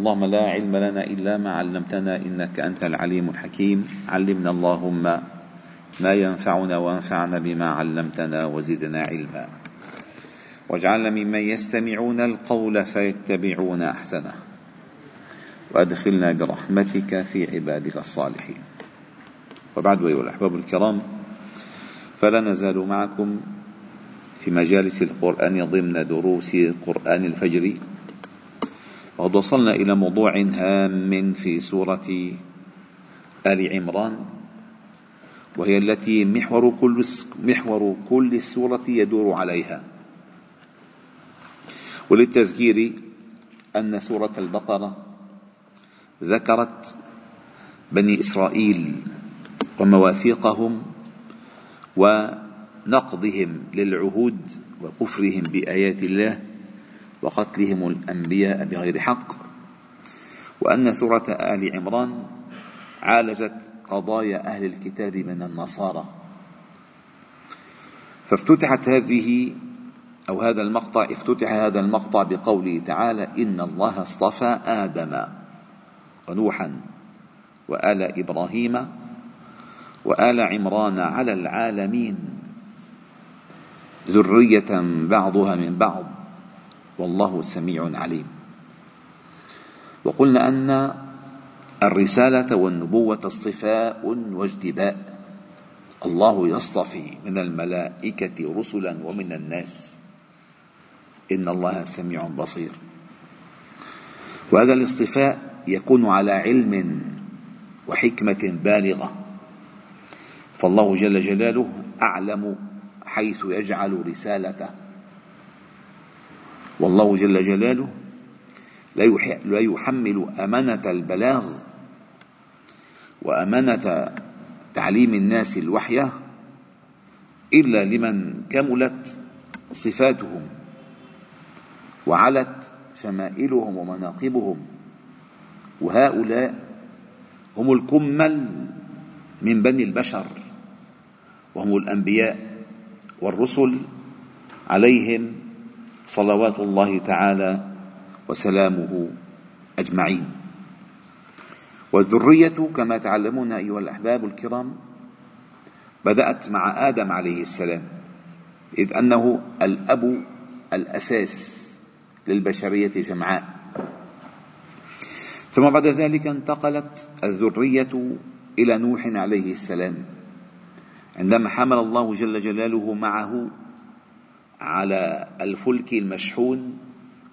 اللهم لا علم لنا إلا ما علمتنا إنك أنت العليم الحكيم. علمنا اللهم ما ينفعنا وانفعنا بما علمتنا وزدنا علما. واجعلنا ممن يستمعون القول فيتبعون أحسنه. وأدخلنا برحمتك في عبادك الصالحين. وبعد أيها الأحباب الكرام فلا نزال معكم في مجالس القرآن ضمن دروس قرآن الفجر. وقد وصلنا إلى موضوع هام في سورة آل عمران وهي التي محور كل محور كل السورة يدور عليها. وللتذكير أن سورة البقرة ذكرت بني إسرائيل ومواثيقهم ونقضهم للعهود وكفرهم بآيات الله وقتلهم الأنبياء بغير حق وأن سورة آل عمران عالجت قضايا أهل الكتاب من النصارى. فافتتحت هذه أو هذا المقطع افتتح هذا المقطع بقوله تعالى إن الله اصطفى آدم ونوحا وآل إبراهيم وآل عمران على العالمين ذرية بعضها من بعض. والله سميع عليم. وقلنا أن الرسالة والنبوة اصطفاء واجتباء. الله يصطفي من الملائكة رسلا ومن الناس. إن الله سميع بصير. وهذا الاصطفاء يكون على علم وحكمة بالغة. فالله جل جلاله أعلم حيث يجعل رسالته. والله جل جلاله لا يحمل أمانة البلاغ وأمانة تعليم الناس الوحي إلا لمن كملت صفاتهم وعلت شمائلهم ومناقبهم وهؤلاء هم الكمل من بني البشر وهم الأنبياء والرسل عليهم صلوات الله تعالى وسلامه أجمعين. والذرية كما تعلمون أيها الأحباب الكرام بدأت مع آدم عليه السلام إذ أنه الأب الأساس للبشرية جمعاء. ثم بعد ذلك انتقلت الذرية إلى نوح عليه السلام عندما حمل الله جل جلاله معه على الفلك المشحون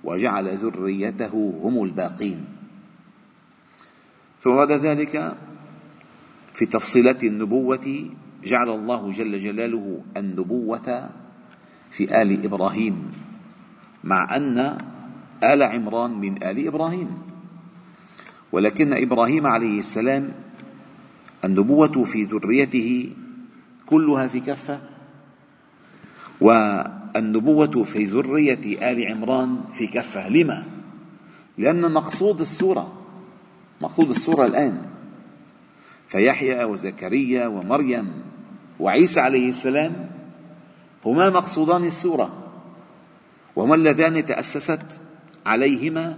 وجعل ذريته هم الباقين. ثم بعد ذلك في تفصيلات النبوة جعل الله جل جلاله النبوة في آل إبراهيم مع أن آل عمران من آل إبراهيم. ولكن إبراهيم عليه السلام النبوة في ذريته كلها في كفة والنبوة في ذرية آل عمران في كفة. لما؟ لأن مقصود السورة مقصود السورة الآن. فيحيى وزكريا ومريم وعيسى عليه السلام هما مقصودان السورة. وهما اللذان تأسست عليهما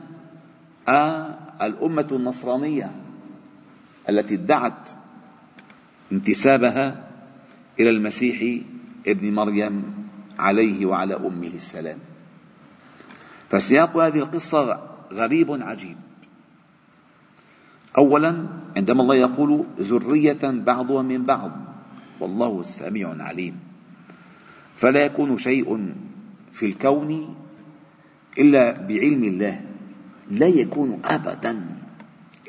الأمة النصرانية التي ادعت انتسابها إلى المسيح ابن مريم عليه وعلى أمه السلام. فسياق هذه القصة غريب عجيب. اولا عندما الله يقول ذرية بعضها من بعض والله سميع عليم فلا يكون شيء في الكون إلا بعلم الله. لا يكون ابدا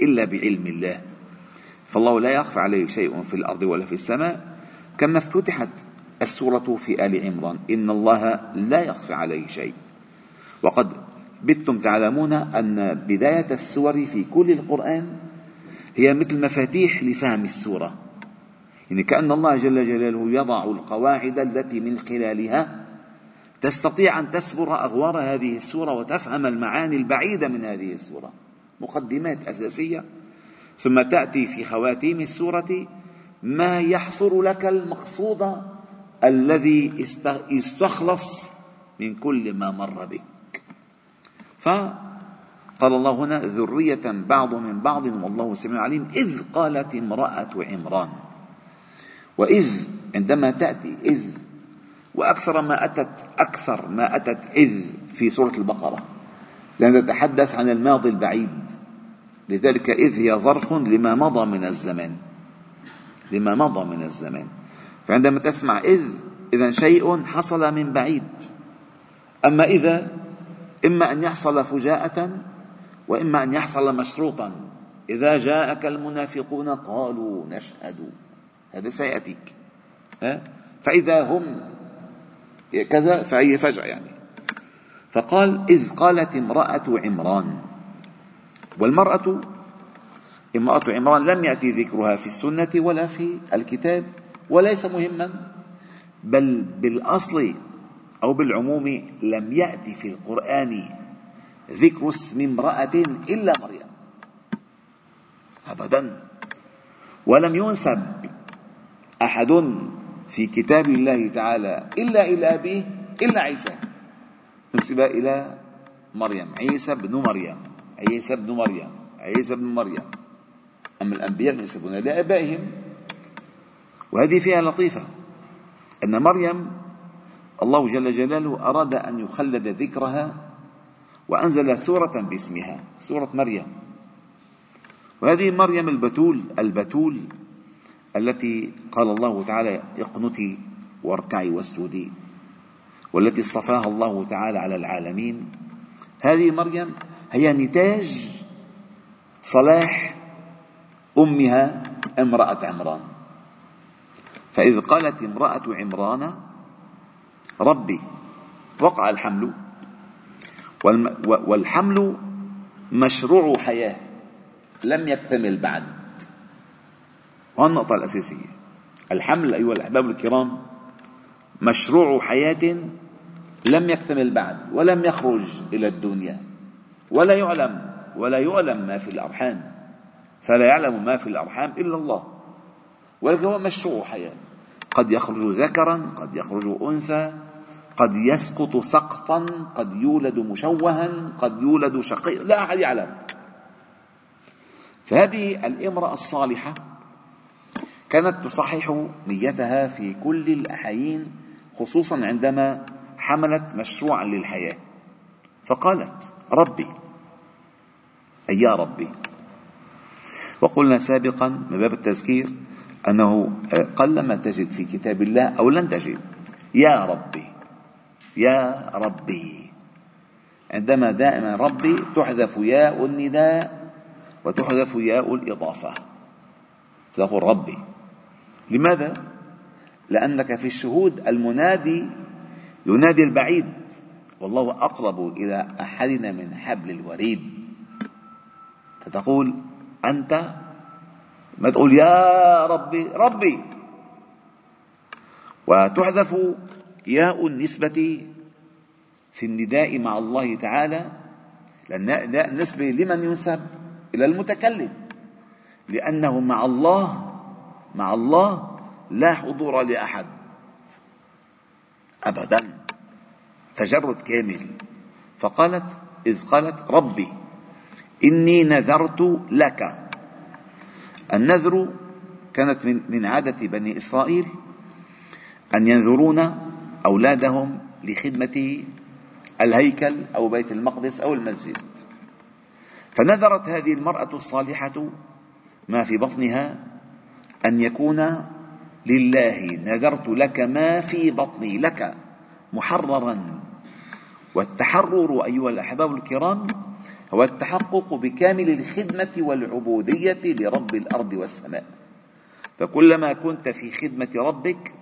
إلا بعلم الله. فالله لا يخفى عليه شيء في الأرض ولا في السماء كما افتتحت السورة في آل عمران. إن الله لا يخفى عليه شيء. وقد بتم تعلمون أن بداية السور في كل القرآن هي مثل مفاتيح لفهم السورة. يعني كأن الله جل جلاله يضع القواعد التي من خلالها تستطيع أن تسبر أغوار هذه السورة وتفهم المعاني البعيدة من هذه السورة. مقدمات أساسية. ثم تأتي في خواتيم السورة ما يحصر لك المقصود الذي استخلص من كل ما مر بك. قال الله هنا ذرية بعض من بعض والله سميع عليم. إذ قالت امرأة عمران. وإذ عندما تأتي إذ وأكثر ما أتت أكثر ما أتت إذ في سورة البقرة. لأن تتحدث عن الماضي البعيد. لذلك إذ هي ظرف لما مضى من الزمان لما مضى من الزمان فعندما تسمع إذ إذا شيء حصل من بعيد. أما إذا إما أن يحصل فجاءة وإما أن يحصل مشروطا. إذا جاءك المنافقون قالوا نشهد. هذا سيأتيك. فإذا هم كذا فهي فجأة يعني. فقال إذ قالت امرأة عمران. والمرأة امرأة عمران لم يأتي ذكرها في السنة ولا في الكتاب. وليس مهما بل بالأصل أو بالعموم لم يأتي في القرآن ذكر اسم امرأة إلا مريم. أبدا. ولم ينسب أحد في كتاب الله تعالى إلا إلى أبيه إلا عيسى. نسب إلى مريم. عيسى بن مريم. عيسى بن مريم. عيسى بن مريم. أما الأنبياء ينسبون لآبائهم وهذه فيها لطيفة أن مريم الله جل جلاله أراد أن يخلد ذكرها وأنزل سورة باسمها سورة مريم. وهذه مريم البتول البتول التي قال الله تعالى اقنتي واركعي واسجدي والتي اصطفاها الله تعالى على العالمين. هذه مريم هي نتاج صلاح أمها امرأة عمران. فإذ قالت امرأة عمران ربي وقع الحمل. والحمل مشروع حياة لم يكتمل بعد. وهذه النقطة الأساسية. الحمل أيها الأحباب الكرام مشروع حياة لم يكتمل بعد ولم يخرج إلى الدنيا ولا يعلم ولا يعلم ما في الأرحام فلا يعلم ما في الأرحام إلا الله. هو مشروع حياة قد يخرج ذكرا قد يخرج أنثى قد يسقط سقطا قد يولد مشوها قد يولد شقي لا أحد يعلم. فهذه الامرأة الصالحة كانت تصحح نيتها في كل الأحايين خصوصا عندما حملت مشروعا للحياة. فقالت ربي. أي يا ربي. وقلنا سابقا من باب التذكير أنه قلما تجد في كتاب الله أو لن تجد. يا ربي يا ربي. عندما دائما ربي تحذف ياء النداء وتحذف ياء الإضافة. فتقول ربي. لماذا؟ لأنك في الشهود المنادي ينادي البعيد. والله أقرب إلى أحدنا من حبل الوريد. فتقول أنت ما تقول يا ربي ربي. وتحذف ياء النسبة في النداء مع الله تعالى. لأن النسبة لمن ينسب؟ إلى المتكلم. لأنه مع الله مع الله لا حضور لأحد. أبدا. تجرد كامل. فقالت إذ قالت ربي إني نذرت لك. النذر كانت من من عادة بني إسرائيل أن ينذرون أولادهم لخدمة الهيكل أو بيت المقدس أو المسجد. فنذرت هذه المرأة الصالحة ما في بطنها أن يكون لله نذرت لك ما في بطني لك محررا. والتحرر أيها الأحباب الكرام هو التحقق بكامل الخدمة والعبودية لرب الأرض والسماء. فكلما كنت في خدمة ربك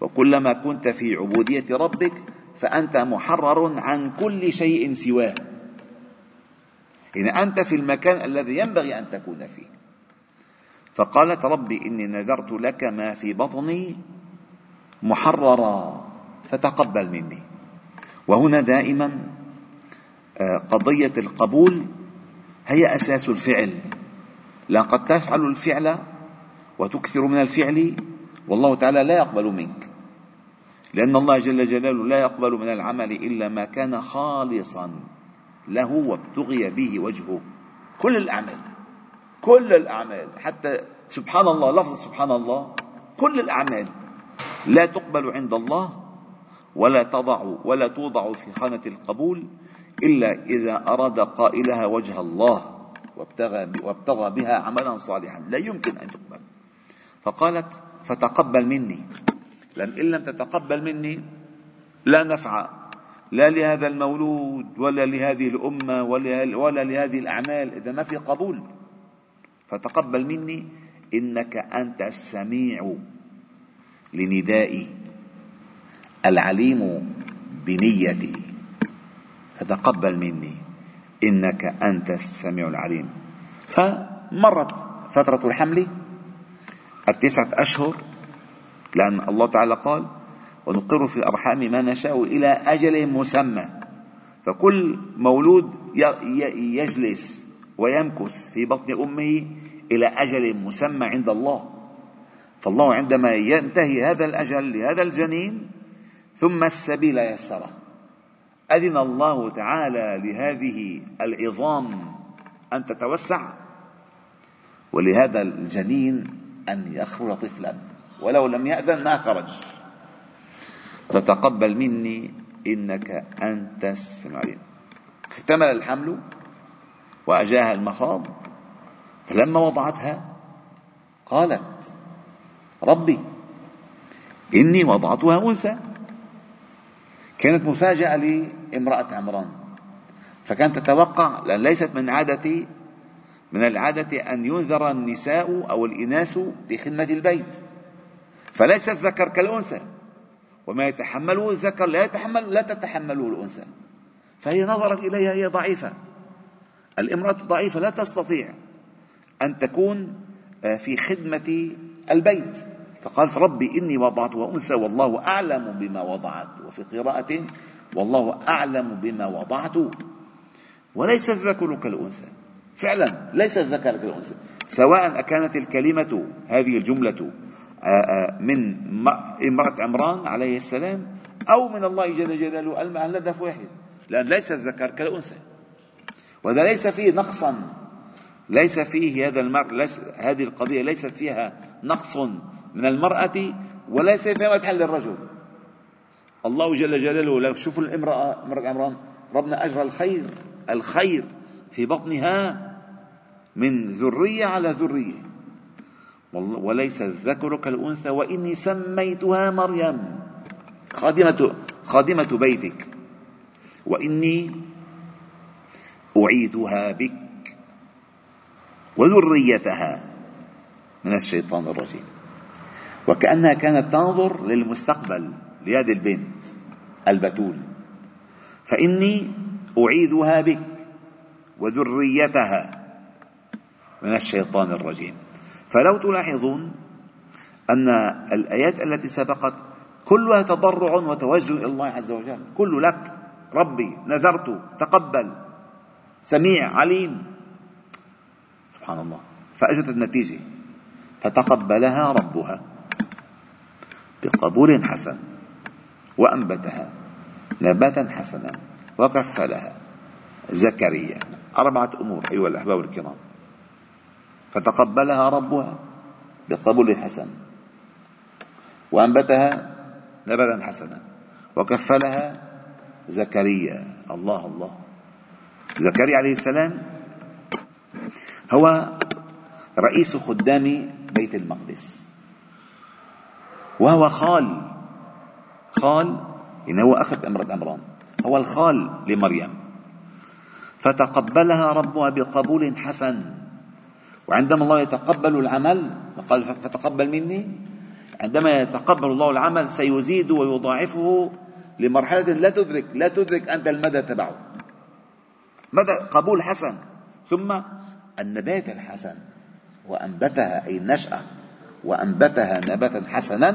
وكلما كنت في عبودية ربك فأنت محرر عن كل شيء سواه. إن أنت في المكان الذي ينبغي أن تكون فيه. فقالت ربي إني نذرت لك ما في بطني محررا فتقبل مني. وهنا دائما قضية القبول هي أساس الفعل. لقد تفعل الفعل وتكثر من الفعل والله تعالى لا يقبل منك. لأن الله جل جلاله لا يقبل من العمل إلا ما كان خالصا له وابتغي به وجهه. كل الأعمال كل الأعمال حتى سبحان الله لفظ سبحان الله كل الأعمال لا تقبل عند الله ولا تضع ولا توضع في خانة القبول إلا إذا أراد قائلها وجه الله وابتغى, وابتغى بها عملا صالحا. لا يمكن أن تقبل. فقالت فتقبل مني. لأن إن لم تتقبل مني لا نفع لا لهذا المولود ولا لهذه الأمة ولا, ولا لهذه الأعمال. إذا ما في قبول. فتقبل مني إنك أنت السميع لندائي العليم بنيتي. فتقبل مني. إنك أنت السميع العليم. فمرت فترة الحمل. التسعة أشهر. لأن الله تعالى قال ونقر في الأرحام ما نشاء إلى أجل مسمى. فكل مولود يجلس ويمكث في بطن أمه إلى أجل مسمى عند الله. فالله عندما ينتهي هذا الأجل لهذا الجنين ثم السبيل يسره. أذن الله تعالى لهذه العظام أن تتوسع ولهذا الجنين أن يخرج طفلا ولو لم يأذن ما خرج. فتقبل مني إنك أنت السميع اكتمل الحمل وأجاها المخاض فلما وضعتها قالت ربي إني وضعتها أنثى كانت مفاجأة لامرأة عمران. فكانت تتوقع لأن ليست من عادة من العادة أن ينذر النساء أو الإناث بخدمة البيت. فليس الذكر كالأنثى. وما يتحمله الذكر لا يتحمل لا تتحمله الأنثى. فهي نظرت إليها هي ضعيفة. الامرأة ضعيفة لا تستطيع أن تكون آه، في خدمة البيت. فقالت ربي إني وضعتها أنثى والله أعلم بما وضعت. وفي قراءة والله أعلم بما وضعت. وليس الذكر كالأنثى. فعلا ليس الذكر كالأنثى. سواء أكانت الكلمة هذه الجملة آه، آه، من امرأة عمران عليه السلام أو من الله جل جلاله الهدف واحد. لأن ليس الذكر كالأنثى. وهذا ليس فيه نقصا. ليس فيه هذا المرء ليس هذه القضية ليست فيها نقص من المرأة وليس فيها مدحا للرجل. الله جل جلاله لو شوفوا الامرأة امرأة عمران ربنا أجرى الخير الخير في بطنها من ذرية على ذرية. وليس الذكر كالأنثى وإني سميتها مريم. خادمة خادمة بيتك. وإني أعيذها بك وذريتها. من الشيطان الرجيم. وكأنها كانت تنظر للمستقبل لهذه البنت البتول. فإني أعيذها بك وذريتها من الشيطان الرجيم. فلو تلاحظون أن الآيات التي سبقت كلها تضرع وتوجه إلى الله عز وجل. كل لك ربي نذرت تقبل سميع عليم. سبحان الله. فأجت النتيجة فتقبلها ربها. بقبول حسن وأنبتها نباتا حسنا وكفلها زكريا أربعة أمور أيها الأحباب الكرام. فتقبلها ربها بقبول حسن. وأنبتها نباتا حسنا وكفلها زكريا. الله الله. زكريا عليه السلام هو رئيس خدام بيت المقدس. وهو خال. خال إن هو أخذ امرأة عمران. هو الخال لمريم. فتقبلها ربها بقبول حسن. وعندما الله يتقبل العمل قال فتقبل مني. عندما يتقبل الله العمل سيزيد ويضاعفه لمرحلة لا تدرك لا تدرك أنت المدى تبعه. مدى قبول حسن. ثم النبات الحسن. وأنبتها أي النشأة وأنبتها نباتا حسنا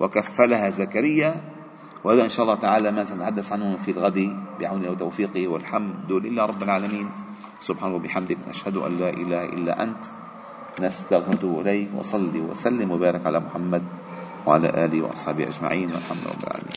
وكفلها زكريا. وهذا إن شاء الله تعالى ما سنتحدث عنه في الغد بعونه وتوفيقه. والحمد لله رب العالمين. سبحانه وبحمدك نشهد أن لا إله إلا أنت. نستغفرك إليك. وصلي وسلم وبارك على محمد وعلى آله وأصحابه أجمعين. والحمد لله رب العالمين.